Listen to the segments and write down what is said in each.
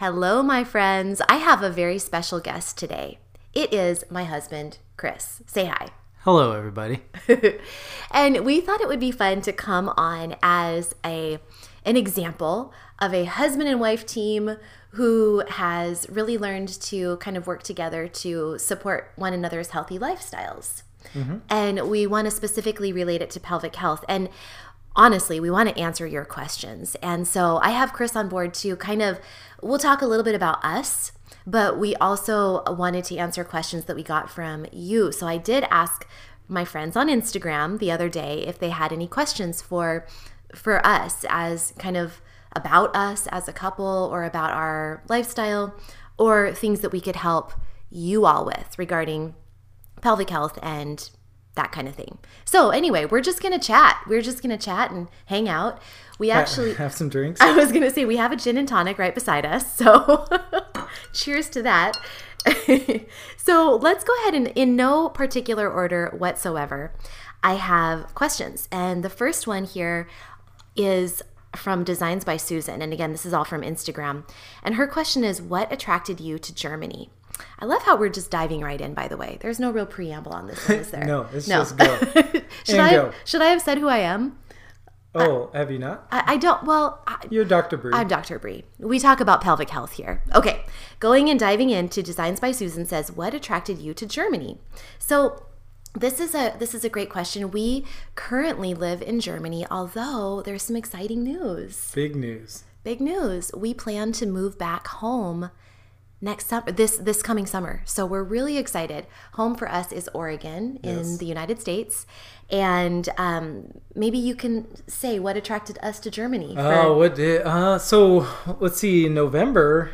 Hello, my friends. I have a very special guest today. It is my husband, Chris. Say hi. Hello, everybody. and we thought it would be fun to come on as a an example of a husband and wife team who has really learned to kind of work together to support one another's healthy lifestyles. Mm-hmm. And we want to specifically relate it to pelvic health. And honestly, we want to answer your questions. And so I have Chris on board to kind of, we'll talk a little bit about us, but we also wanted to answer questions that we got from you. So I did ask my friends on Instagram the other day if they had any questions for for us as kind of about us as a couple or about our lifestyle or things that we could help you all with regarding pelvic health and that kind of thing. So anyway, we're just gonna chat. We're just gonna chat and hang out. We actually have some drinks. I was gonna say we have a gin and tonic right beside us. So cheers to that. so let's go ahead and in no particular order whatsoever. I have questions, and the first one here is from Designs by Susan. And again, this is all from Instagram. And her question is What attracted you to Germany? I love how we're just diving right in. By the way, there's no real preamble on this one, is there? no, it's no. just go. should and I go. should I have said who I am? Oh, I, have you not? I, I don't. Well, I, you're Dr. Bree. I'm Dr. Bree. We talk about pelvic health here. Okay, going and diving into Designs by Susan says, "What attracted you to Germany?" So this is a this is a great question. We currently live in Germany, although there's some exciting news. Big news. Big news. We plan to move back home next summer this this coming summer. So we're really excited. Home for us is oregon yes. in the united states. And um, maybe you can say what attracted us to germany oh uh, what did uh, so let's see in november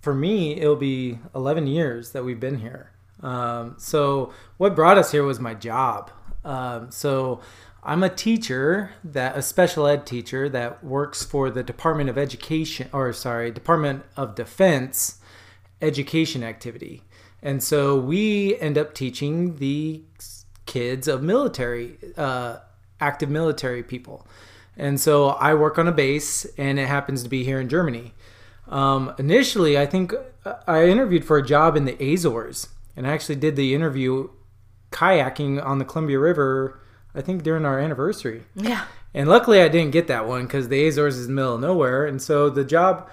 for me it'll be 11 years that we've been here. Um, so what brought us here was my job. Um, so I'm a teacher that a special ed teacher that works for the Department of Education or sorry, Department of Defense education activity. And so we end up teaching the kids of military, uh, active military people. And so I work on a base, and it happens to be here in Germany. Um, initially, I think uh, I interviewed for a job in the Azores, and I actually did the interview kayaking on the Columbia River, I think during our anniversary. Yeah. And luckily, I didn't get that one because the Azores is in the middle of nowhere. And so the job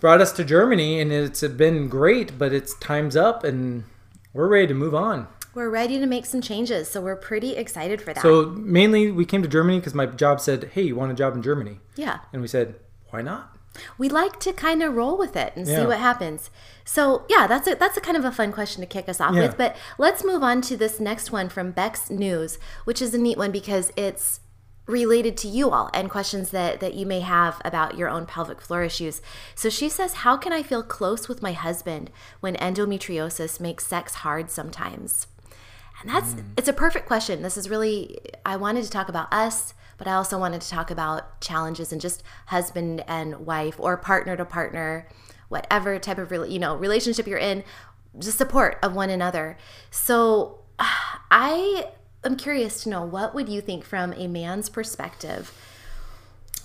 brought us to Germany, and it's been great. But it's time's up, and we're ready to move on. We're ready to make some changes, so we're pretty excited for that. So mainly, we came to Germany because my job said, "Hey, you want a job in Germany?" Yeah, and we said, "Why not?" We like to kind of roll with it and yeah. see what happens. So yeah, that's a that's a kind of a fun question to kick us off yeah. with. But let's move on to this next one from Beck's News, which is a neat one because it's related to you all and questions that, that you may have about your own pelvic floor issues. So she says, How can I feel close with my husband when endometriosis makes sex hard sometimes? And that's mm. it's a perfect question. This is really I wanted to talk about us, but I also wanted to talk about challenges and just husband and wife or partner to partner, whatever type of you know relationship you're in, just support of one another. So I I'm curious to know what would you think from a man's perspective?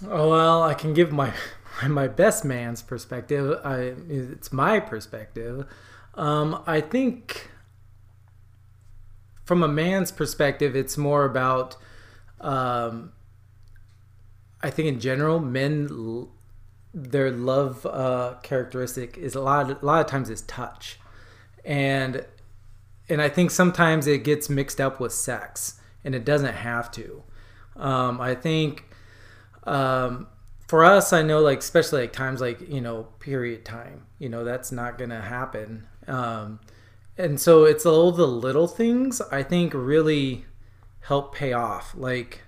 Oh, well, I can give my my best man's perspective. I it's my perspective. Um, I think from a man's perspective, it's more about. Um, I think in general, men their love uh, characteristic is a lot. A lot of times is touch, and and I think sometimes it gets mixed up with sex, and it doesn't have to. Um, I think um, for us, I know like especially like times like you know period time, you know that's not gonna happen, um, and so it's all the little things I think really help pay off. Like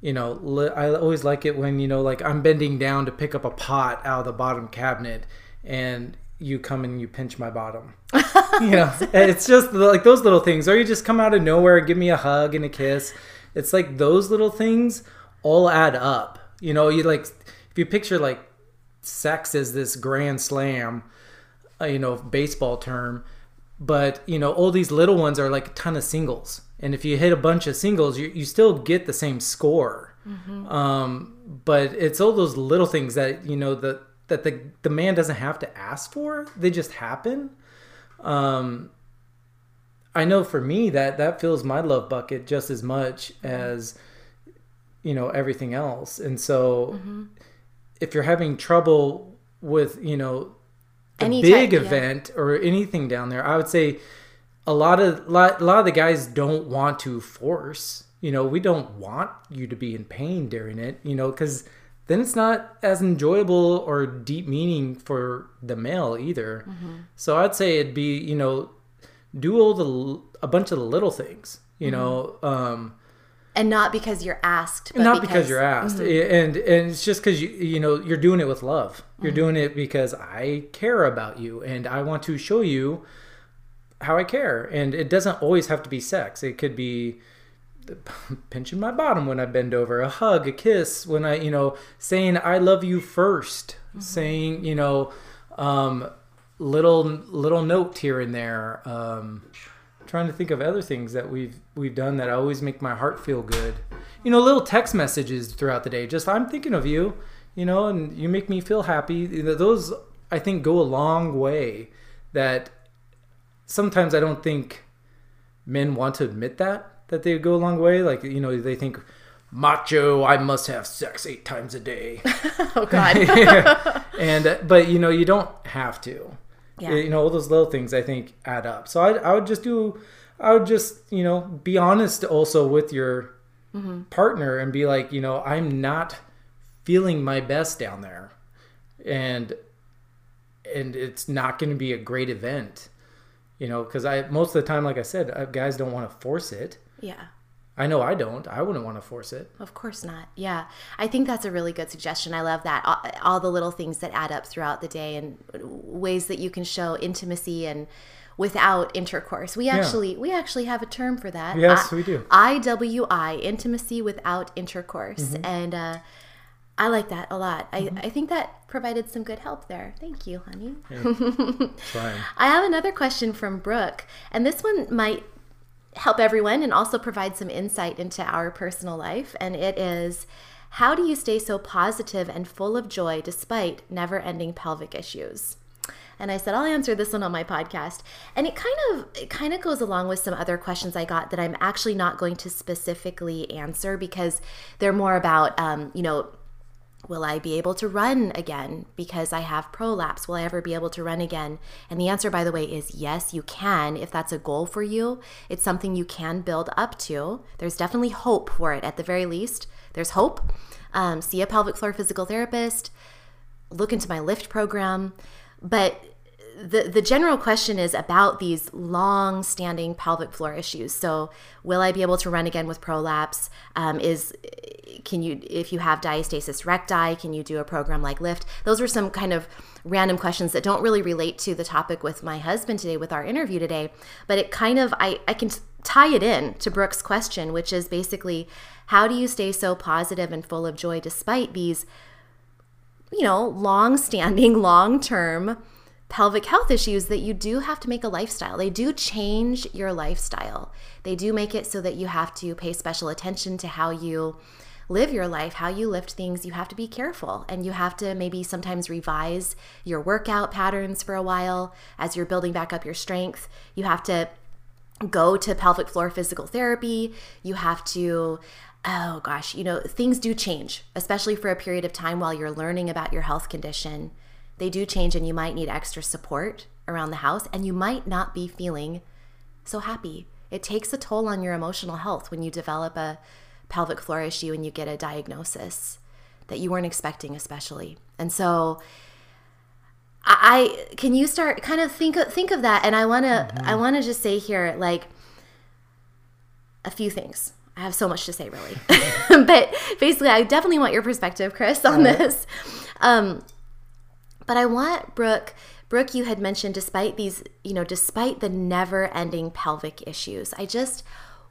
you know, li- I always like it when you know like I'm bending down to pick up a pot out of the bottom cabinet, and you come and you pinch my bottom. you know, it's just like those little things. Or you just come out of nowhere, give me a hug and a kiss. It's like those little things all add up. You know, you like if you picture like sex as this grand slam, uh, you know, baseball term, but you know, all these little ones are like a ton of singles. And if you hit a bunch of singles, you, you still get the same score. Mm-hmm. Um, but it's all those little things that you know the that the the man doesn't have to ask for; they just happen. Um, I know for me that that fills my love bucket just as much as you know everything else. And so, mm-hmm. if you're having trouble with you know the Any big type, event yeah. or anything down there, I would say a lot of lot, a lot of the guys don't want to force. You know, we don't want you to be in pain during it. You know, because then it's not as enjoyable or deep meaning for the male either. Mm-hmm. So I'd say it'd be you know do all the a bunch of the little things. You mm-hmm. know. Um, and not because you're asked not because, because you're asked mm-hmm. and and it's just because you you know you're doing it with love you're mm-hmm. doing it because i care about you and i want to show you how i care and it doesn't always have to be sex it could be pinching my bottom when i bend over a hug a kiss when i you know saying i love you 1st mm-hmm. saying you know um little little note here and there um trying to think of other things that we've we've done that always make my heart feel good. You know, little text messages throughout the day. Just I'm thinking of you, you know, and you make me feel happy. Those I think go a long way. That sometimes I don't think men want to admit that that they go a long way. Like you know, they think macho. I must have sex eight times a day. oh God. and but you know, you don't have to yeah. you know all those little things i think add up so I, I would just do i would just you know be honest also with your mm-hmm. partner and be like you know i'm not feeling my best down there and and it's not going to be a great event you know because i most of the time like i said uh, guys don't want to force it yeah I know I don't. I wouldn't want to force it. Of course not. Yeah. I think that's a really good suggestion. I love that. All, all, the little things that add up throughout the day and ways that you can show intimacy and without intercourse. We actually yeah. we actually have a term for that. Yes, I, we do. IWI, intimacy without intercourse. Mm-hmm. And uh, I like that a lot. Mm-hmm. I, I think that provided some good help there. Thank you, honey. Yeah. I have another question from Brooke, and this one might help everyone and also provide some insight into our personal life. And it is how do you stay so positive and full of joy despite never ending pelvic issues? And I said, I'll answer this one on my podcast. And it kind of it kind of goes along with some other questions I got that I'm actually not going to specifically answer because they're more about, um, you know, Will I be able to run again because I have prolapse? Will I ever be able to run again? And the answer, by the way, is yes, you can. If that's a goal for you, it's something you can build up to. There's definitely hope for it at the very least. There's hope. Um, see a pelvic floor physical therapist, look into my lift program. But the, the general question is about these long standing pelvic floor issues. So, will I be able to run again with prolapse? Um, is can you if you have diastasis recti can you do a program like lift those were some kind of random questions that don't really relate to the topic with my husband today with our interview today but it kind of i, I can tie it in to brooke's question which is basically how do you stay so positive and full of joy despite these you know long standing long term pelvic health issues that you do have to make a lifestyle. They do change your lifestyle. They do make it so that you have to pay special attention to how you live your life, how you lift things, you have to be careful and you have to maybe sometimes revise your workout patterns for a while as you're building back up your strength. You have to go to pelvic floor physical therapy. You have to oh gosh, you know, things do change, especially for a period of time while you're learning about your health condition. They do change, and you might need extra support around the house, and you might not be feeling so happy. It takes a toll on your emotional health when you develop a pelvic floor issue and you get a diagnosis that you weren't expecting, especially. And so, I can you start kind of think of, think of that, and I want to mm-hmm. I want to just say here like a few things. I have so much to say, really, but basically, I definitely want your perspective, Chris, on this. Um, But I want Brooke, Brooke, you had mentioned despite these, you know, despite the never ending pelvic issues, I just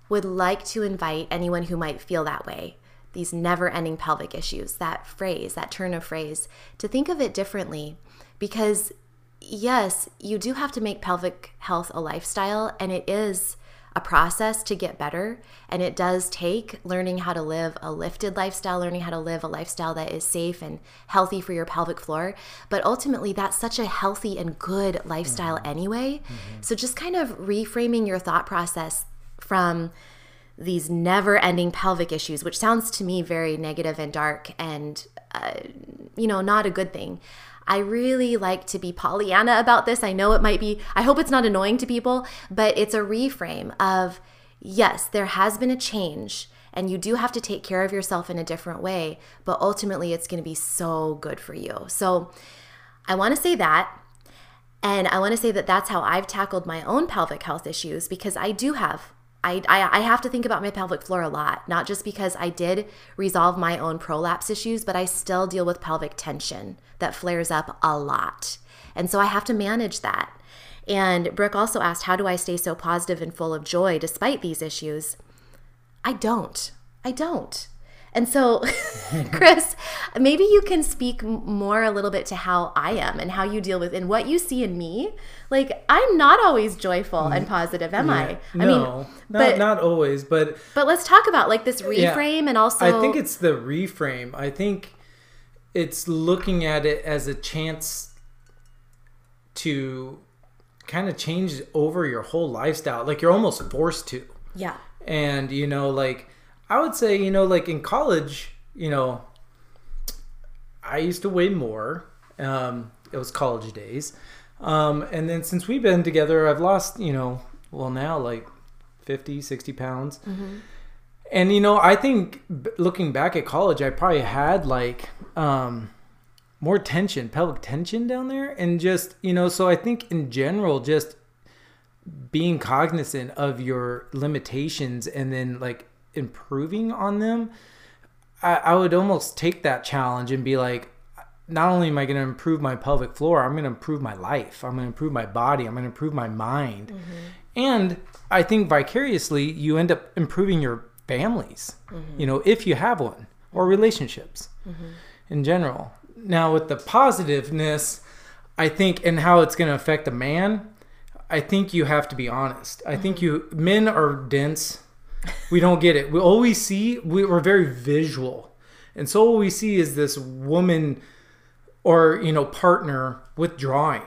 would like to invite anyone who might feel that way, these never ending pelvic issues, that phrase, that turn of phrase, to think of it differently. Because yes, you do have to make pelvic health a lifestyle, and it is a process to get better. And it does take learning how to live a lifted lifestyle, learning how to live a lifestyle that is safe and healthy for your pelvic floor. But ultimately, that's such a healthy and good lifestyle mm-hmm. anyway. Mm-hmm. So just kind of reframing your thought process from these never ending pelvic issues, which sounds to me very negative and dark and, uh, you know, not a good thing. I really like to be Pollyanna about this. I know it might be, I hope it's not annoying to people, but it's a reframe of yes, there has been a change and you do have to take care of yourself in a different way, but ultimately it's going to be so good for you. So I want to say that. And I want to say that that's how I've tackled my own pelvic health issues because I do have I, I, I, have to think about my pelvic floor a lot, not just because I did resolve my own prolapse issues, but I still deal with pelvic tension that flares up a lot. And so I have to manage that. And Brooke also asked, How do I stay so positive and full of joy despite these issues? I don't. I don't. And so, Chris, maybe you can speak more a little bit to how I am and how you deal with and what you see in me. Like I'm not always joyful mm. and positive, am yeah. I? I no, mean, but, not always, but but let's talk about like this reframe yeah, and also. I think it's the reframe. I think it's looking at it as a chance to kind of change over your whole lifestyle. Like you're almost forced to. Yeah. And you know, like I would say, you know, like in college, you know, I used to weigh more. Um, it was college days. Um, and then since we've been together, I've lost, you know, well, now like 50, 60 pounds. Mm-hmm. And, you know, I think looking back at college, I probably had like um, more tension, pelvic tension down there. And just, you know, so I think in general, just being cognizant of your limitations and then like improving on them, I, I would almost take that challenge and be like, not only am I going to improve my pelvic floor, I'm going to improve my life. I'm going to improve my body. I'm going to improve my mind. Mm-hmm. And I think vicariously, you end up improving your families, mm-hmm. you know, if you have one, or relationships mm-hmm. in general. Now, with the positiveness, I think, and how it's going to affect a man, I think you have to be honest. I think mm-hmm. you, men are dense we don't get it. We always see we, we're very visual, and so all we see is this woman or you know partner withdrawing,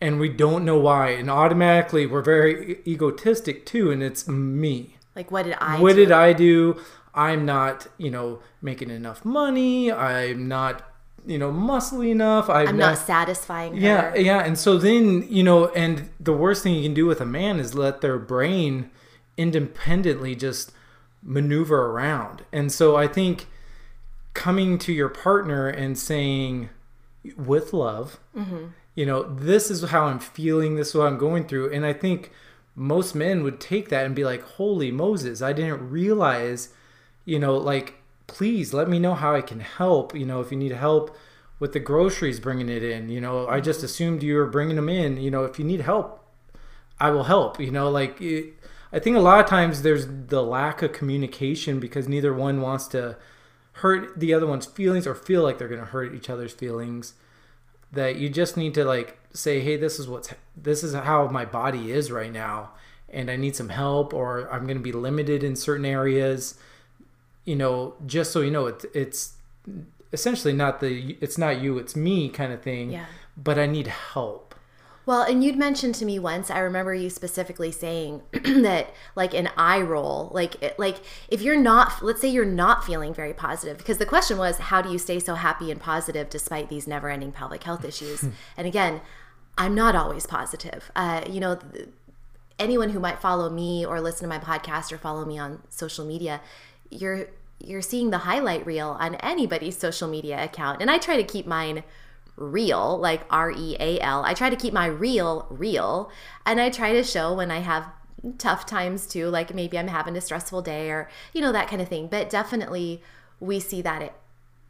and we don't know why, and automatically we're very egotistic too, and it's me. Like what did I? What do? did I do? I'm not, you know, making enough money. I'm not you know muscly enough i'm, I'm not, not, satisfying her. yeah yeah and so then you know and the worst thing you can do with a man is let their brain independently just maneuver around. And so I think coming to your partner and saying with love, mm-hmm. you know, this is how I'm feeling, this is what I'm going through. And I think most men would take that and be like, holy Moses, I didn't realize, you know, like, please let me know how I can help. You know, if you need help with the groceries, bringing it in, you know, I just mm-hmm. assumed you were bringing them in. You know, if you need help, I will help. You know, like, it, I think a lot of times there's the lack of communication because neither one wants to hurt the other one's feelings or feel like they're going to hurt each other's feelings. That you just need to like say, "Hey, this is what's this is how my body is right now and I need some help or I'm going to be limited in certain areas." You know, just so you know, it, it's essentially not the it's not you, it's me kind of thing. Yeah. But I need help well, and you'd mentioned to me once, I remember you specifically saying that like an eye roll, like like if you're not let's say you're not feeling very positive because the question was how do you stay so happy and positive despite these never-ending pelvic health issues? and again, I'm not always positive. Uh, you know, anyone who might follow me or listen to my podcast or follow me on social media, you're you're seeing the highlight reel on anybody's social media account. And I try to keep mine real, like R E A L. I try to keep my real real, and I try to show when I have tough times too, like maybe I'm having a stressful day or, you know, that kind of thing. But definitely we see that it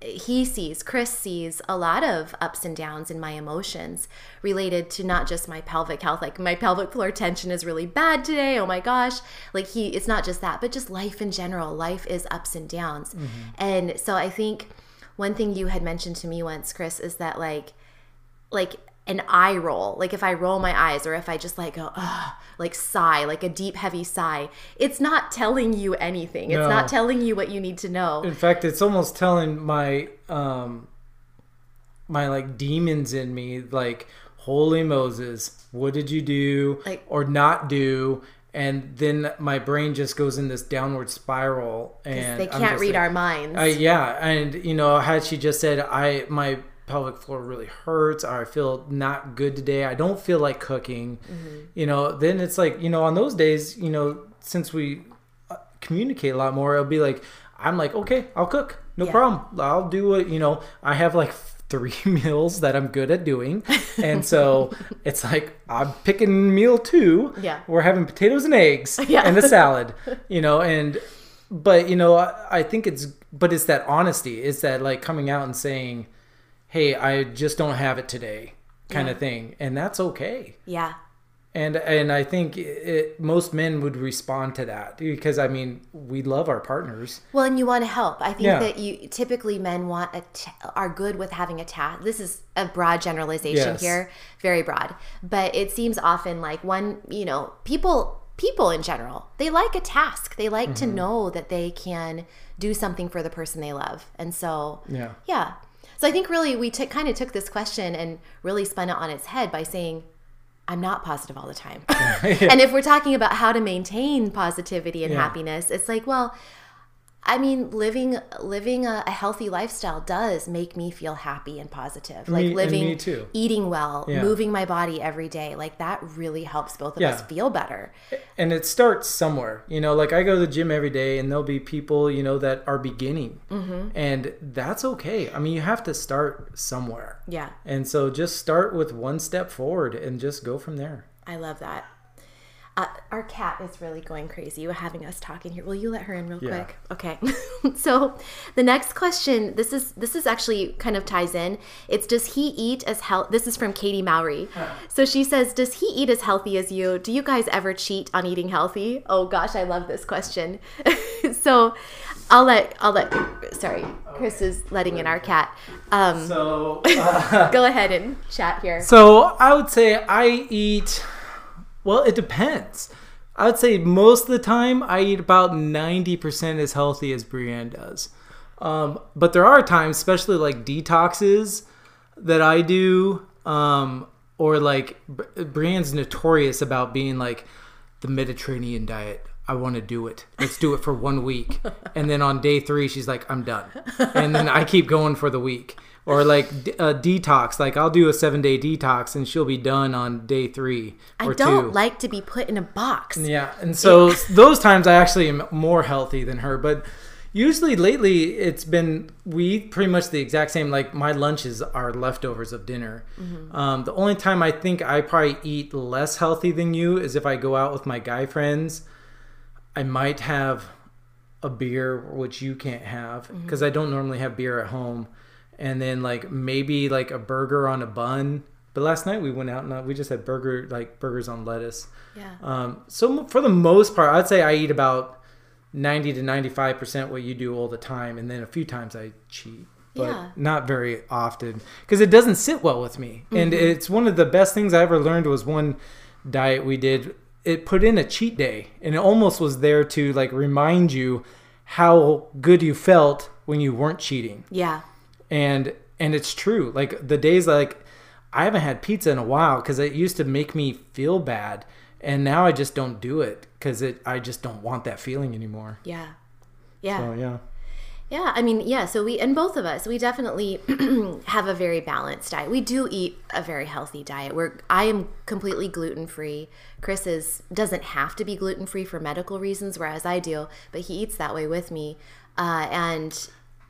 he sees, Chris sees a lot of ups and downs in my emotions related to not just my pelvic health. Like my pelvic floor tension is really bad today. Oh my gosh. Like he, it's not just that, but just life in general. Life is ups and downs. Mm-hmm. And so I think one thing you had mentioned to me once, Chris, is that like, like an eye roll, like if I roll my eyes or if I just like go, Ugh, like sigh, like a deep, heavy sigh, it's not telling you anything. It's not telling you what you need to know. In fact, it's almost telling my um my like demons in me like holy Moses, what did you do Like- or not do? And then my brain just goes in this downward spiral and they can't read like- our minds. I, yeah, and you know, had she just said, "I my pelvic floor really hurts," or "I feel not good today," I don't feel like cooking. Mm-hmm. You know, then it's like you know, on those days, you know, since we uh, communicate a lot more, it'll be like, I'm like, okay, I'll cook, no Yeah. problem. I'll do it you know. I have like three meals that I'm good at doing, and so it's like I'm picking meal two. Yeah. we're having potatoes and eggs Yeah. and a salad, you know, and but you know I, I think it's but it's that honesty it's that like coming out and saying hey i just don't have it today kind Yeah. of thing and that's okay yeah. And and i think it, most men would respond to that because i mean we love our partners Well, and you want to help. I think Yeah. that you typically men want a t- are good with having a task. This is a broad generalization Yes. here, very broad, but it seems often like one, you know, people people in general, they like a task. They like Mm-hmm. to know that they can do something for the person they love. And so, yeah yeah. So I think really we took kind of took this question and really spun it on its head by saying I'm not positive all the time. And if we're talking about how to maintain positivity and Yeah. happiness, it's like, well, I mean, living living a, a healthy lifestyle does make me feel happy and positive. Like Me- living, eating well, Yeah. moving my body every day, like that really helps both of us feel better. and it starts somewhere you know like i go to the gym every day and there'll be people you know that are beginning Mm-hmm. and that's okay i mean you have to start somewhere Yeah, and so just start with one step forward and just go from there I love that. Uh, our cat is really going crazy with having us talking here. Will you let her in real Yeah. quick? Okay. so the next question, this is this is actually kind of ties in. It's does he eat as health? This is from Katie Mowry. So she says, does he eat as healthy as you? Do you guys ever cheat on eating healthy? Oh gosh, I love this question. so I'll let I'll let. Sorry, Chris is letting in our cat. Um, so go ahead and chat here. So I would say I eat. Well, it depends. I would say most of the time I eat about ninety percent as healthy as Brianne does. Um, but there are times, especially like detoxes, that I do, um, or like Brianne's notorious about being like the Mediterranean diet. I want to do it. Let's do it for one week, and then on day three, she's like, "I'm done," and then I keep going for the week. Or like a uh, detox, like I'll do a seven day detox, and she'll be done on day three or I don't two. like to be put in a box. Yeah, and so those times I actually am more healthy than her, but usually lately it's been we eat pretty much the exact same. Like my lunches are leftovers of dinner. Mm-hmm. Um, the only time I think I probably eat less healthy than you is if I go out with my guy friends. I might have a beer, which you can't have mm-hmm. because I don't normally have beer at home, and then like maybe like a burger on a bun. But last night we went out and uh, we just had burger like burgers on lettuce. Yeah. Um, so for the most part, I'd say I eat about ninety to ninety-five percent what you do all the time, and then a few times I cheat, but Yeah. not very often because it doesn't sit well with me. And Mm-hmm. it's one of the best things I ever learned was one diet we did. It put in a cheat day, and it almost was there to like remind you how good you felt when you weren't cheating Yeah. And and it's true like the days like i haven't had pizza in a while because it used to make me feel bad and now i just don't do it because it i just don't want that feeling anymore Yeah. Yeah. so yeah Yeah, I mean, yeah, so we and both of us, we definitely have a very balanced diet. We do eat a very healthy diet. We're I am completely gluten-free. Chris is doesn't have to be gluten-free for medical reasons whereas I do, but he eats that way with me. Uh, and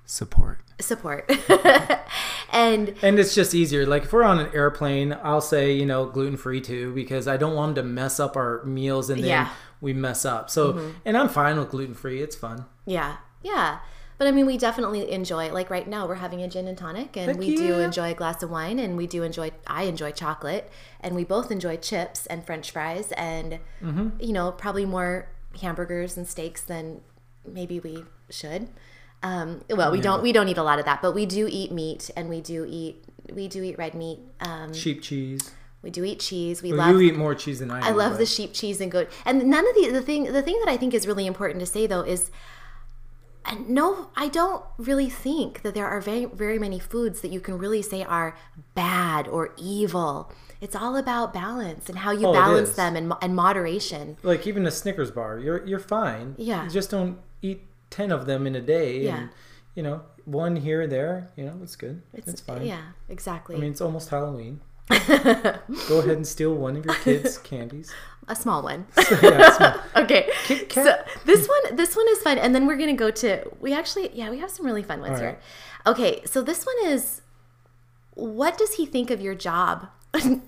support support. and and it's just easier like if we're on an airplane i'll say you know gluten-free too because i don't want them to mess up our meals and then Yeah. we mess up so and i'm fine with gluten-free it's fun Yeah, yeah. But I mean, we definitely enjoy. Like right now, we're having a gin and tonic, and Heck we do enjoy a glass of wine, and we do enjoy. I enjoy chocolate, and we both enjoy chips and French fries, and Mm-hmm. you know, probably more hamburgers and steaks than maybe we should. Um, well, we don't. We don't eat a lot of that, but we do eat meat, and we do eat. We do eat red meat. Um, Sheep cheese. we do eat cheese. We Well, love you eat more cheese than I. I do, love but- the sheep cheese and goat. And none of the the thing the thing that I think is really important to say though is no, I don't really think that there are very very many foods that you can really say are bad or evil. It's all about balance and how you Oh, balance them and, and moderation. like even a Snickers bar. You're you're fine. Yeah. You just don't eat ten of them in a day. Yeah. And, you know, one here or there. You know, it's good. It's, fine. Yeah, exactly. I mean, it's almost Halloween. Go ahead and steal one of your kids' candies. a small one. yeah, small. okay. So this one this one is fun and then we're going to go to we actually yeah, we have some really fun ones All here. Okay, so this one is what does he think of your job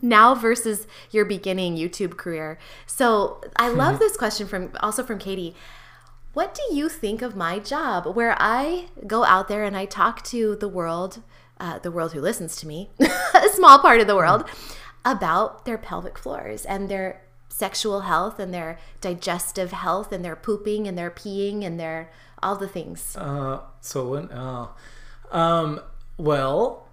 now versus your beginning YouTube career? So, I love this question from also from Katie. What do you think of my job where I go out there and I talk to the world, uh, the world who listens to me, a small part of the world, about their pelvic floors and their sexual health and their digestive health and their pooping and their peeing and their all the things. Uh, so when, uh, um, well,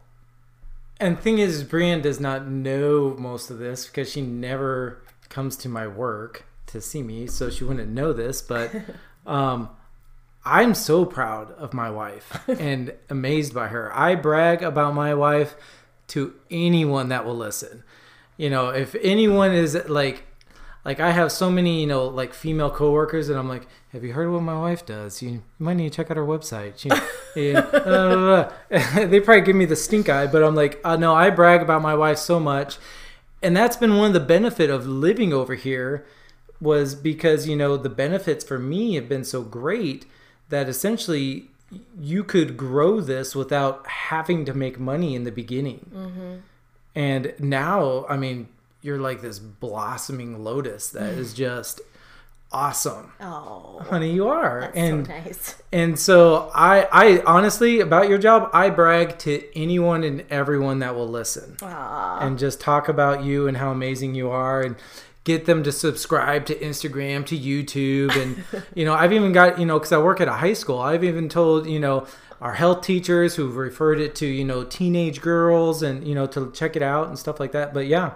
and thing is, Brianne does not know most of this because she never comes to my work to see me, so she wouldn't know this. But, um, I'm so proud of my wife and amazed by her. I brag about my wife to anyone that will listen. You know, if anyone is like, like I have so many, you know, like female coworkers, and I'm like, "Have you heard what my wife does? You, you might need to check out her website." She, yeah, uh, they probably give me the stink eye, but I'm like, uh, no, I brag about my wife so much, and that's been one of the benefit of living over here, was because you know the benefits for me have been so great that essentially you could grow this without having to make money in the beginning. Mm-hmm. And now, I mean, you're like this blossoming lotus that mm. is just awesome. Oh, Honey, you are. that's and so nice. and so I I honestly about your job, I brag to anyone and everyone that will listen. Aw. And just talk about you and how amazing you are and get them to subscribe to Instagram, to YouTube and you know, I've even got, you know, cuz I work at a high school. I've even told, you know, our health teachers who've referred it to, you know, teenage girls and, you know, to check it out and stuff like that. But yeah,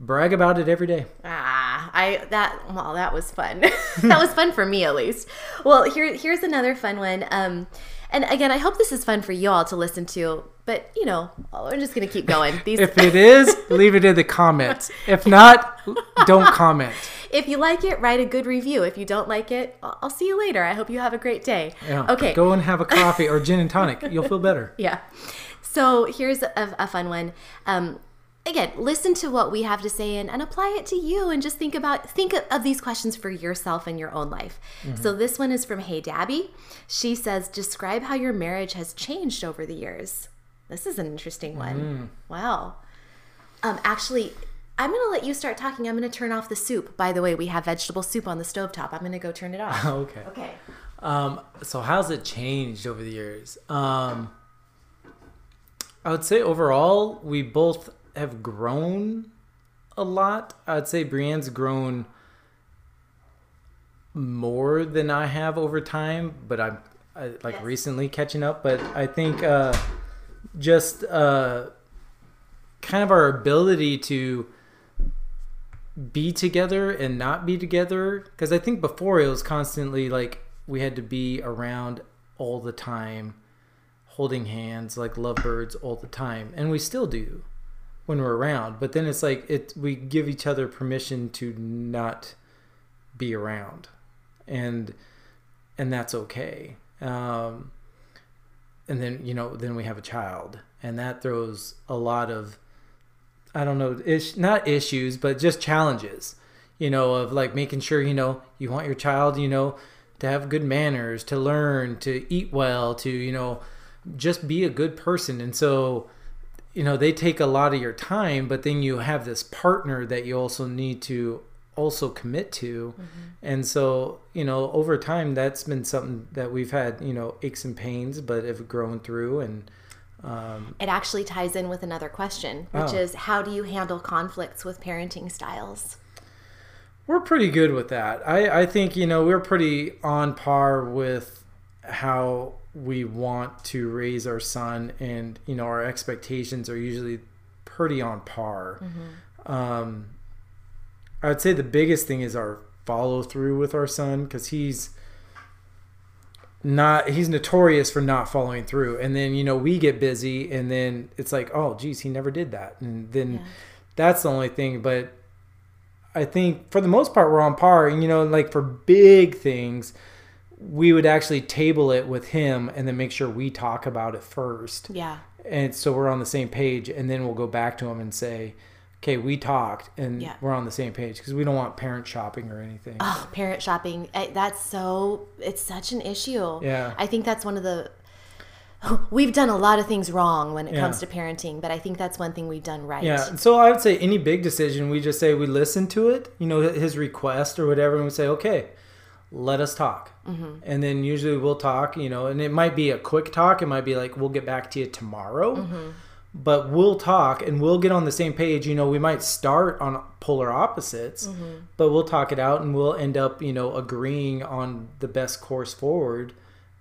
brag about it every day. Ah, I that well, that was fun. that was fun for me at least. Well, here here's another fun one. Um, and again, I hope this is fun for you all to listen to. But you know, we're just gonna keep going. These, If it is, leave it in the comments. If not, don't comment. if you like it, write a good review. If you don't like it, I'll I'll see you later. I hope you have a great day. Yeah. Okay. Go and have a coffee or gin and tonic. You'll feel better. Yeah. So here's a, a fun one. Um, again, listen to what we have to say and, and apply it to you and just think about think of these questions for yourself and your own life. So this one is from Hey Dabby. She says, describe how your marriage has changed over the years. This is an interesting one. Wow. Um, actually, I'm going to let you start talking. I'm going to turn off the soup. By the way, we have vegetable soup on the stovetop. I'm going to go turn it off. okay. Okay. Um, so how's it changed over the years? Um, I would say overall we both have grown a lot. I'd say Brianne's grown more than I have over time, but I'm I, like Yes. recently catching up. But I think uh, just uh, kind of our ability to be together and not be together because i think before it was constantly like we had to be around all the time holding hands like lovebirds all the time and we still do when we're around but then it's like it we give each other permission to not be around and and that's okay um and then you know then we have a child and that throws a lot of I don't know, ish, not issues, but just challenges, you know, of like making sure, you know, you want your child, you know, to have good manners, to learn, to eat well, to, you know, just be a good person. And so, you know, they take a lot of your time, but then you have this partner that you also need to also commit to. And so, you know, over time, that's been something that we've had, you know, aches and pains, but have grown through. And um, It actually ties in with another question, which Oh. is how do you handle conflicts with parenting styles? we're pretty good with that. I, I think, you know, we're pretty on par with how we want to raise our son, and, you know, our expectations are usually pretty on par. Um, I would say the biggest thing is our follow through with our son because he's not he's notorious for not following through. And then you know we get busy and then it's like oh geez he never did that. And then Yeah. that's the only thing. But i think for the most part we're on par. And you know like for big things we would actually table it with him and then make sure we talk about it first Yeah. and so we're on the same page and then we'll go back to him and say okay we talked and Yeah. we're on the same page because we don't want parent shopping or anything Oh, parent shopping. That's so, it's such an issue. Yeah. I think that's one of the, we've done a lot of things wrong when it comes to parenting, but I think that's one thing we've done right. yeah so i would say any big decision we just say we listen to it you know his request or whatever and we say okay let us talk. Mm-hmm. and then usually we'll talk you know and it might be a quick talk. It might be like we'll get back to you tomorrow. Mm-hmm. but we'll talk and we'll get on the same page. You know we might start on polar opposites Mm-hmm. but we'll talk it out and we'll end up you know agreeing on the best course forward.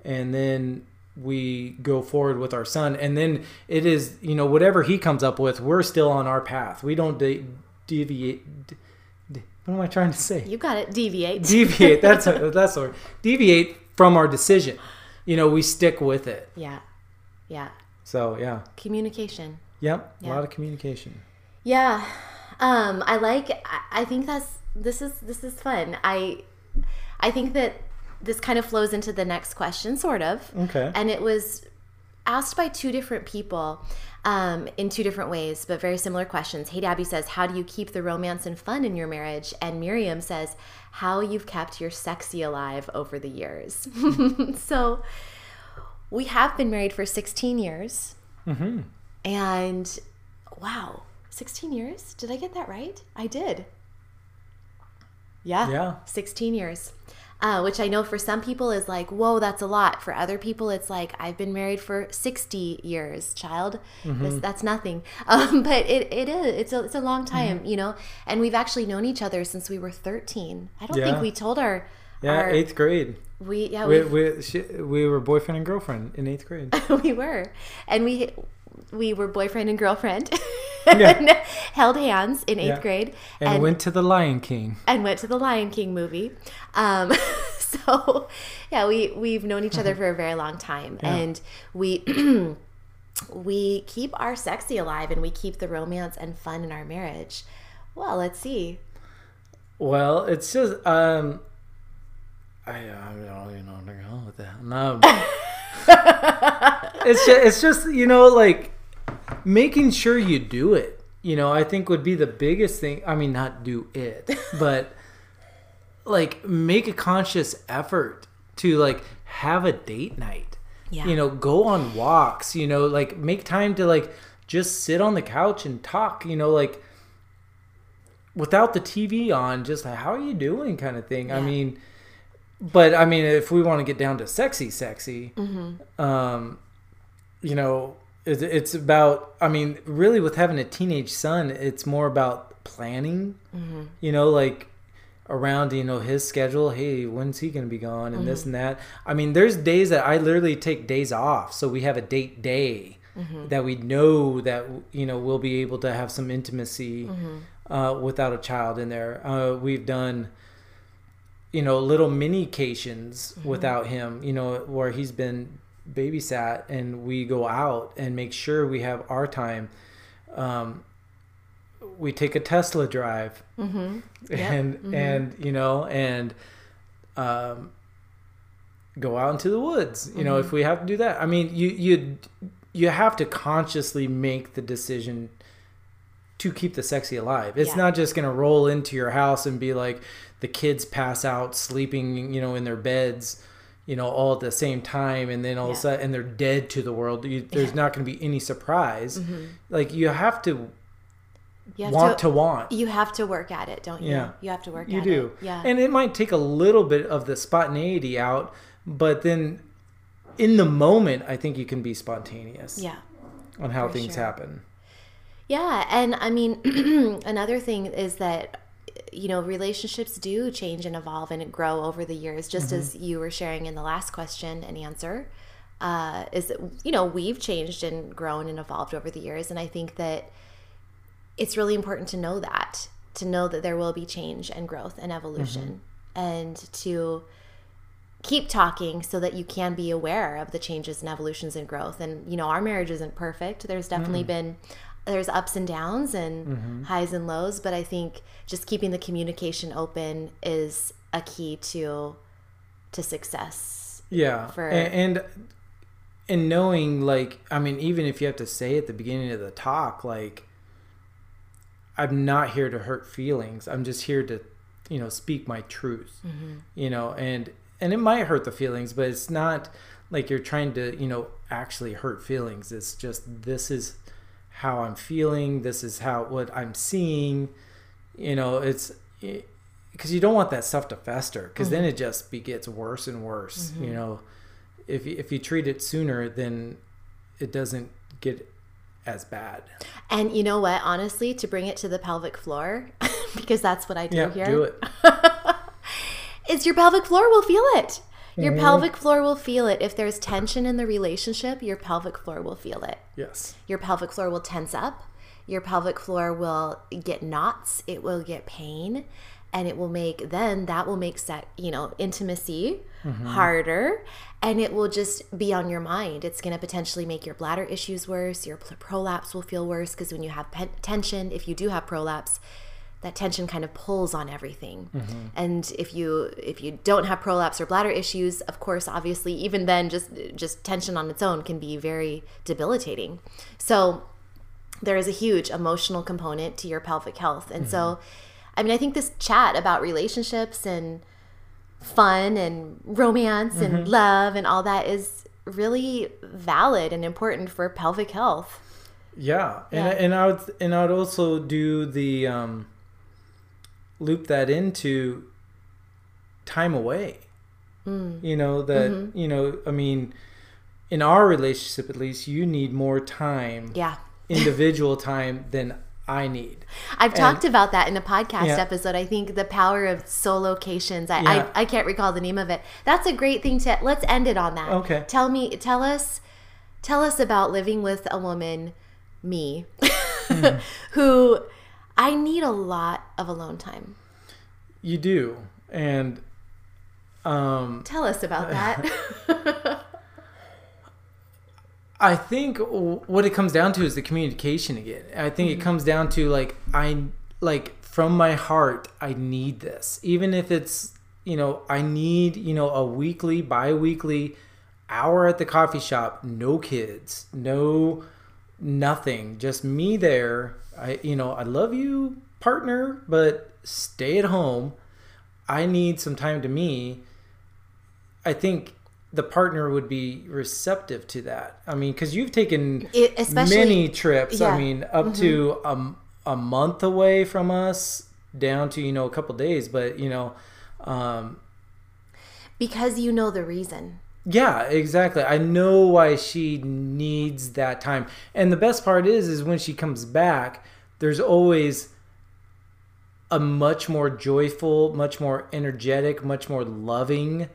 And then we go forward with our son. And then it is you know whatever he comes up with we're still on our path. We don't de- deviate d- d- what am i trying to say You got it. Deviate. deviate that's a, that's the word deviate from our decision you know we stick with it yeah. Yeah. so yeah Communication. yep a lot of communication Yeah. Um, I like I- I think that's this is this is fun. I I think that this kind of flows into the next question sort of. okay And it was asked by two different people um, in two different ways, but very similar questions. Hey Abby says, How do you keep the romance and fun in your marriage? And Miriam says, How you've kept your sexy alive over the years. so we have been married for 16 years. mm-hmm. And wow, 16 years? Did I get that right? I did. Yeah. Yeah. 16 years. Uh, which I know for some people is like, whoa, that's a lot. For other people, it's like, I've been married for 60 years, child. Mm-hmm. This, that's nothing. Um, but it, it is. It's a, it's a long time, Mm-hmm. you know? And we've actually known each other since we were 13. I don't Yeah. think we told our. yeah our, eighth grade we yeah we, we we, she, we were boyfriend and girlfriend in eighth grade we were and we we were boyfriend and girlfriend Yeah. and held hands in eighth Yeah. grade and, went to the lion king and went to the lion king movie um, so yeah we we've known each other for a very long time Yeah. and we we keep our sexy alive and we keep the romance and fun in our marriage well let's see Well, it's just um, I, I don't even know where to go with that. No, it's just, it's just you know like making sure you do it. You know, I think would be the biggest thing. I mean, not do it, but like make a conscious effort to like have a date night. Yeah. You know, go on walks. You know, like make time to like just sit on the couch and talk. You know, like without the TV on, just like, how are you doing kind of thing. I mean, but I mean, if we want to get down to sexy, sexy, Mm-hmm. um, you know, it's, it's about, I mean, really with having a teenage son, it's more about planning, Mm-hmm. you know, like around, you know, his schedule. Hey, when's he going to be gone? And this and that. I mean, there's days that I literally take days off. So we have a date day that we know that, you know, we'll be able to have some intimacy uh, without a child in there. Uh, we've done, you know, little minications without him, you know, where he's been babysat and we go out and make sure we have our time. Um, we take a Tesla drive mm-hmm. and, and, you know, and, um, go out into the woods, you know, if we have to do that. I mean, you, you, you have to consciously make the decision to keep the sexy alive. It's Yeah. not just going to roll into your house and be like the kids pass out sleeping, you know, in their beds, you know, all at the same time and then all of a sudden and they're dead to the world. You, there's Yeah. not going to be any surprise. Mm-hmm. Like you have to You have want to- to, want. You have to work at it, don't you? Yeah. You have to work You at do. it. Yeah. And it might take a little bit of the spontaneity out, but then in the moment, I think you can be spontaneous yeah. on how things sure. happen. Yeah, and I mean, another thing is that you know relationships do change and evolve and grow over the years, just Mm-hmm. as you were sharing in the last question and answer. Uh, is that you know we've changed and grown and evolved over the years, and I think that it's really important to know that to know that there will be change and growth and evolution, and to keep talking so that you can be aware of the changes and evolutions and growth and you know our marriage isn't perfect there's definitely been there's ups and downs and mm-hmm. highs and lows but i think just keeping the communication open is a key to to success Yeah. For- A- and and knowing like I mean even if you have to say at the beginning of the talk like I'm not here to hurt feelings. I'm just here to you know speak my truth. Mm-hmm. You know, and and it might hurt the feelings, but it's not like you're trying to, you know, actually hurt feelings. It's just this is how I'm feeling, this is how what I'm seeing. You know, it's because you don't want that stuff to fester because then it mm-hmm. just be, gets worse and worse you mm-hmm. know. If you, if you treat it sooner then it doesn't get as bad. And you know what? Honestly to bring it to the pelvic floor because that's what i do yeah here. do it. Is your pelvic floor will feel it your pelvic floor will feel it. If there's tension in the relationship your pelvic floor will feel it. Yes. Your pelvic floor will tense up. Your pelvic floor will get knots. It will get pain. And it will make then that will make set you know intimacy mm-hmm. harder. And it will just be on your mind. It's going to potentially make your bladder issues worse. Your prolapse will feel worse. Because when you have pen- tension if you do have prolapse that tension kind of pulls on everything. Mm-hmm. And if you if you don't have prolapse or bladder issues of course obviously even then just just tension on its own can be very debilitating. So there is a huge emotional component to your pelvic health. And so mm-hmm. i mean i think this chat about relationships and fun and romance and mm-hmm. love and all that is really valid and important for pelvic health. Yeah and, Yeah. and i would and i would also do the um loop that into time away Mm. you know that Mm-hmm. you know i mean in our relationship at least you need more time yeah individual time than i need I've talked about that in a podcast Yeah. episode. I think the power of solocations. I, Yeah. I I can't recall the name of it. That's a great thing to. Let's end it on that. Okay. Tell me. Tell us. Tell us about living with a woman, me, Mm-hmm. who I need a lot of alone time. You do. And um Tell us about that. I think what it comes down to is the communication again. I think it comes down to like I like from my heart I need this. Even if it's, you know, I need, you know, a weekly, bi-weekly hour at the coffee shop, no kids, no nothing, just me there. I you know, I love you, partner, but stay at home. I need some time to me. I think the partner would be receptive to that. I mean, because you've taken It- especially- many trips. yeah. I mean, up to a, a month away from us, down to you know a couple days. But you know, um, because you know the reason. Yeah, exactly. I know why she needs that time. And the best part is, is when she comes back, there's always a much more joyful, much more energetic, much more loving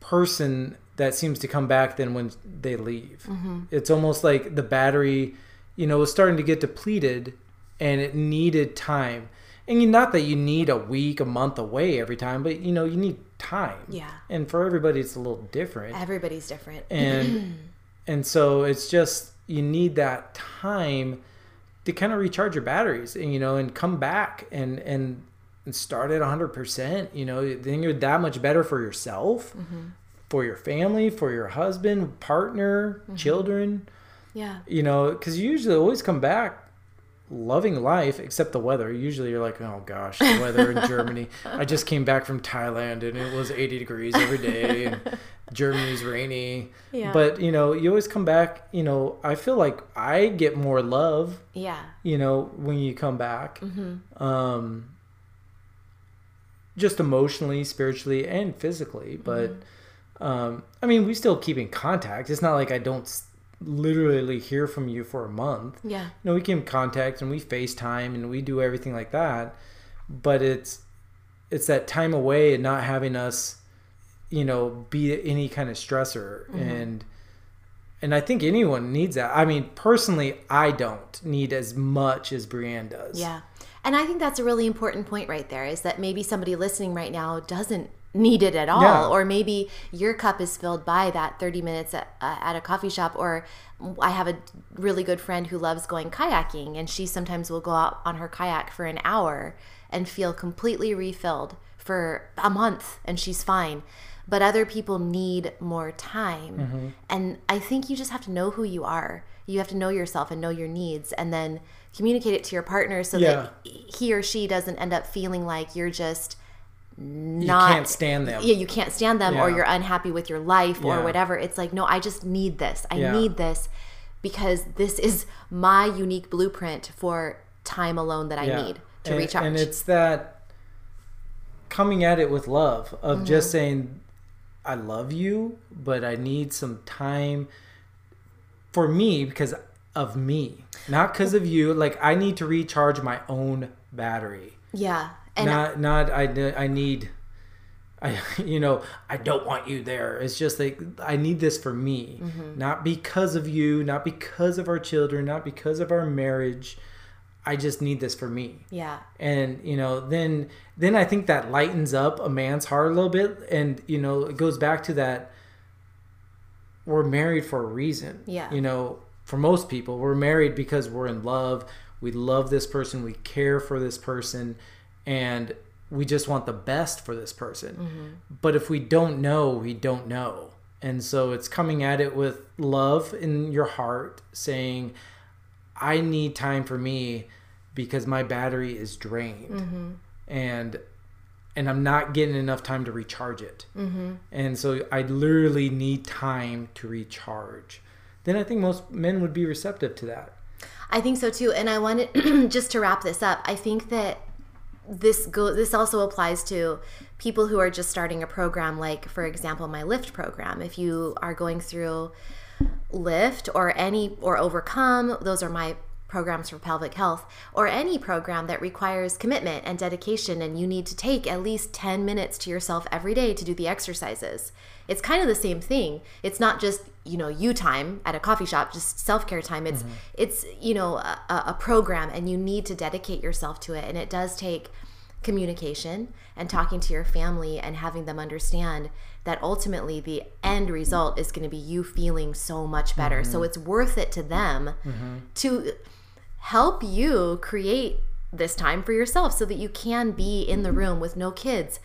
person that seems to come back than when they leave. Mm-hmm. It's almost like the battery, you know, was starting to get depleted and it needed time. And you- not that you need a week, a month away every time, but you know, you need time. Yeah. And for everybody it's a little different. Everybody's different. And and so it's just you need that time to kind of recharge your batteries and you know and come back and and, and start at 100%, you know, then you're that much better for yourself, mm-hmm. for your family, for your husband, partner, mm-hmm. children yeah. you know, because you usually always come back loving life except the weather. Usually you're like, oh gosh, the weather in Germany. I just came back from Thailand and it was 80 degrees every day and Germany's rainy. Yeah. But, you know, you always come back, you know, I feel like I get more love, Yeah. you know, when you come back. Mm-hmm. Um just emotionally, spiritually, and physically, but Mm-hmm. um I mean, we still keep in contact. It's not like I don't literally hear from you for a month Yeah. you know, we keep in contact and we FaceTime and we do everything like that. But it's it's that time away and not having us, you know, be any kind of stressor mm-hmm. and and I think anyone needs that. I mean, personally, I don't need as much as Brianne does. Yeah. And I think that's a really important point right there is that maybe somebody listening right now doesn't need it at all. Yeah. Or maybe your cup is filled by that 30 minutes at, uh, at a coffee shop. Or I have a really good friend who loves going kayaking, and she sometimes will go out on her kayak for an hour and feel completely refilled for a month, and she's fine. But other people need more time. And I think you just have to know who you are. You have to know yourself and know your needs, and then communicate it to your partner so Yeah. that he or she doesn't end up feeling like you're just You can't stand them. yeah you can't stand them or you're unhappy with your life or whatever it's like no i just need this i Yeah. need this because this is my unique blueprint for time alone that i Yeah. need to and, recharge And it's that coming at it with love of Mm-hmm. just saying, I love you, but I need some time for me because of me, not because of you. Like I need to recharge my own battery. yeah and not, not I. I need. I, you know, I don't want you there. It's just like I need this for me, Mm-hmm. not because of you, not because of our children, not because of our marriage. I just need this for me yeah and you know then then i think that lightens up a man's heart a little bit and you know it goes back to that we're married for a reason Yeah. you know for most people we're married because we're in love we love this person we care for this person and we just want the best for this person but if we don't know we don't know and so it's coming at it with love in your heart saying I need time for me because my battery is drained and and I'm not getting enough time to recharge it. Mm-hmm. And so I literally need time to recharge. Then I think most men would be receptive to that. I think so too. And I wanted just to wrap this up. I think that this go this also applies to people who are just starting a program like for example my lift program. If you are going through lift or any or overcome those are my programs for pelvic health or any program that requires commitment and dedication and you need to take at least 10 minutes to yourself every day to do the exercises it's kind of the same thing. It's not just you know you time at a coffee shop just self-care time it's mm-hmm. it's you know a, a program and you need to dedicate yourself to it. And it does take communication and talking to your family and having them understand that ultimately the end result is going to be you feeling so much better. So mm-hmm. it's worth it to them mm-hmm. to help you create this time for yourself so that you can be in the room with no kids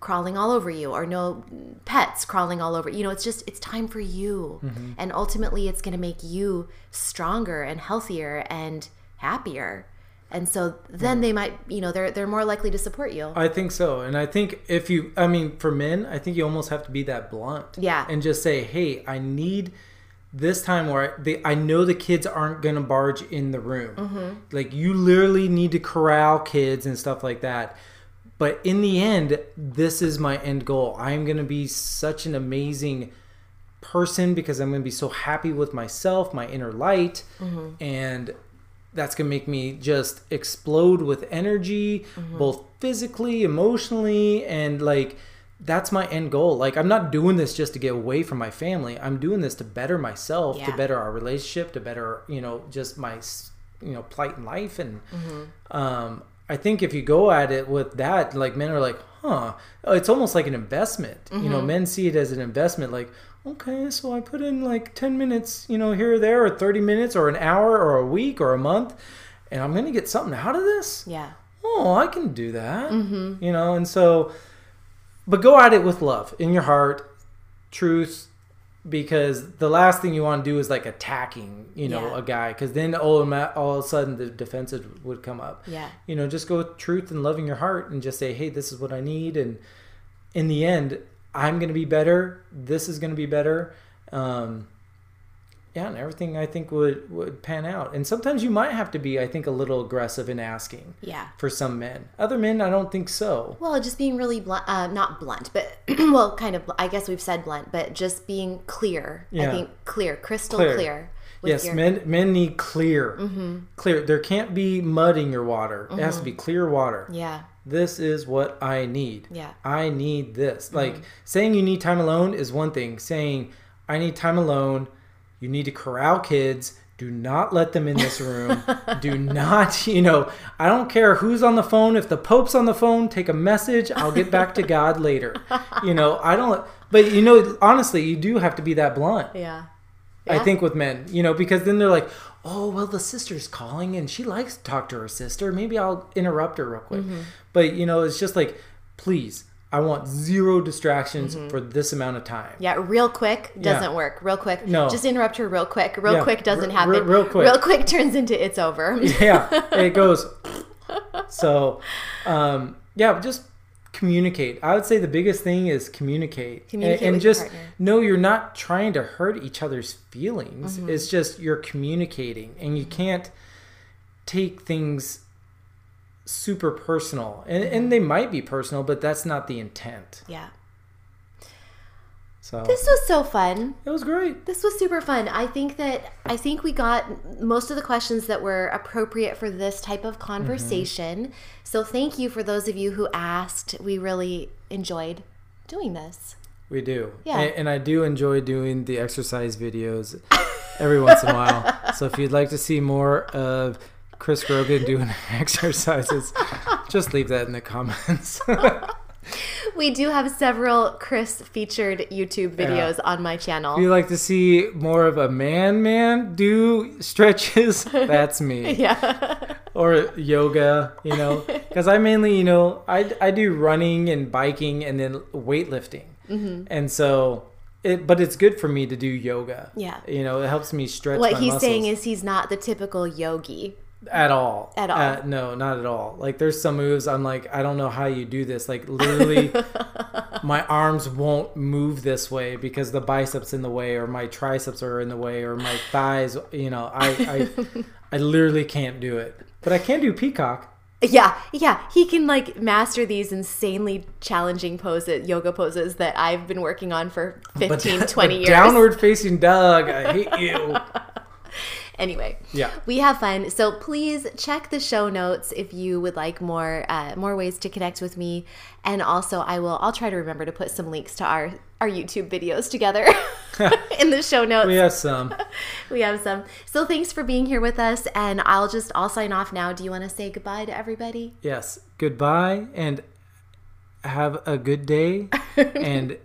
crawling all over you or no pets crawling all over you know it's just it's time for you and ultimately it's going to make you stronger and healthier and happier and so then they might you know they're they're more likely to support you I think so. And I think if you, I mean, for men, I think you almost have to be that blunt. Yeah. And just say, hey, I need this time where I, they, I know the kids aren't to barge in the room. Mm-hmm. Like, you literally need to corral kids and stuff like that. But in the end, this is my end goal. I'm going to be such an amazing person because I'm going to be so happy with myself, my inner light. Mm-hmm. And that's going to make me just explode with energy, mm-hmm. both physically, emotionally, and like that's my end goal. Like I'm not doing this just to get away from my family. I'm doing this to better myself, to better our relationship, to better, you know, just my you know, plight in life and mm-hmm. um I think if you go at it with that, like men are like, huh, oh, it's almost like an investment. You know, mm-hmm. men see it as an investment, like, okay, so I put in like 10 minutes, you know, here or there, or 30 minutes, or an hour, or a week, or a month, and I'm going to get something out of this. yeah Oh, I can do that. Mm-hmm. You know, and so, but go at it with love in your heart, truth, because the last thing you want to do is like attacking, you know, Yeah. a guy because then all, all of a sudden the defenses would come up. Yeah. You know, just go with truth and loving your heart and just say, hey, this is what I need. And in the end, I'm going to be better. This is going to be better. Um, yeah, and everything I think would would pan out. And sometimes you might have to be, I think, a little aggressive in asking Yeah. for some men. Other men, I don't think so. Well, just being really blunt, uh, not blunt, but well, kind of. I guess we've said blunt, but just being clear. Yeah. I think clear, crystal Clear. clear. Yes, your- men men need clear, mm-hmm. clear. There can't be mud in your water. It has to be mm-hmm. clear water. Yeah, This is what I need. Yeah. I need this. Like mm-hmm. saying you need time alone is one thing. Saying I need time alone, you need to corral kids. Do not let them in this room. Do not, you know, I don't care who's on the phone. If the Pope's on the phone, take a message. I'll get back to God later. You know, I don't, but you know, honestly, you do have to be that blunt. yeah, I think with men, you know, because then they're like, oh, well, the sister's calling and she likes to talk to her sister. Maybe I'll interrupt her real quick. Mm-hmm. But, you know, it's just like, please, I want zero distractions Mm-hmm. for this amount of time. yeah. Real quick doesn't Yeah. work. Real quick, No. Just interrupt her real quick. Real Yeah. quick doesn't happen. re- real quick. Real quick turns into it's over. Yeah, it goes. So, um, yeah, just communicate. I would say the biggest thing is communicate, Communicate and, and just know you're not trying to hurt each other's feelings. Mm-hmm. It's just you're communicating, and you can't take things super personal, and Mm-hmm. and they might be personal, but that's not the intent. yeah. So This was so fun. it was great. This was super fun. I think that I think we got most of the questions that were appropriate for this type of conversation. So thank you for those of you who asked. We really enjoyed doing this. We do. Yeah. And, and I do enjoy doing the exercise videos every once in a while. So if you'd like to see more of Chris Grogan doing exercises, just leave that in the comments. We do have several Chris featured YouTube videos on my if channel. you like to see more of a man man do stretches, that's me. Yeah. Or yoga, you know, because I mainly, you know, I, I do running and biking and then weightlifting. Mm-hmm. And so, it, but it's good for me to do yoga. Yeah. You know, it helps me stretch what he's muscles. saying is he's not the typical yogi. At all At all. Uh, no not at all like there's some moves i'm like i don't know how you do this like literally my arms won't move this way because the biceps in the way or my triceps are in the way or my thighs you know i i, I literally can't do it but i can do peacock Yeah, yeah. He can like master these insanely challenging poses, yoga poses that I've been working on for 15, 20 years. downward facing dog i hate you Anyway, Yeah. we have fun. So please check the show notes if you would like more uh, more ways to connect with me, and also I will I'll try to remember to put some links to our our YouTube videos together in the show notes. we have some We have some. So thanks for being here with us, and I'll just I'll sign off now. Do you want to say goodbye to everybody? yes goodbye and have a good day and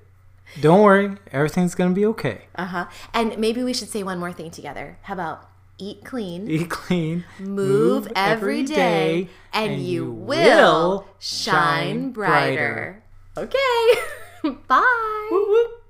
don't worry everything's gonna be okay Uh huh. And maybe we should say one more thing together. How about eat clean? Eat clean. move every day, and you will shine brighter. Okay. Bye. Whoop,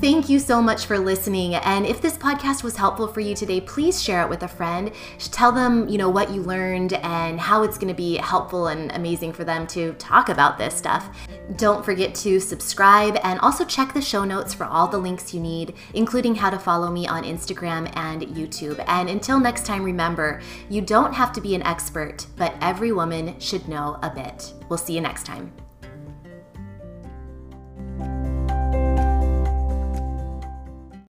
Thank you so much for listening. And if this podcast was helpful for you today, please share it with a friend. Tell them, you know, what you learned and how it's going to be helpful and amazing for them to talk about this stuff. Don't forget to subscribe and also check the show notes for all the links you need, including how to follow me on Instagram and YouTube. And until next time, remember, you don't have to be an expert, but every woman should know a bit. We'll see you next time.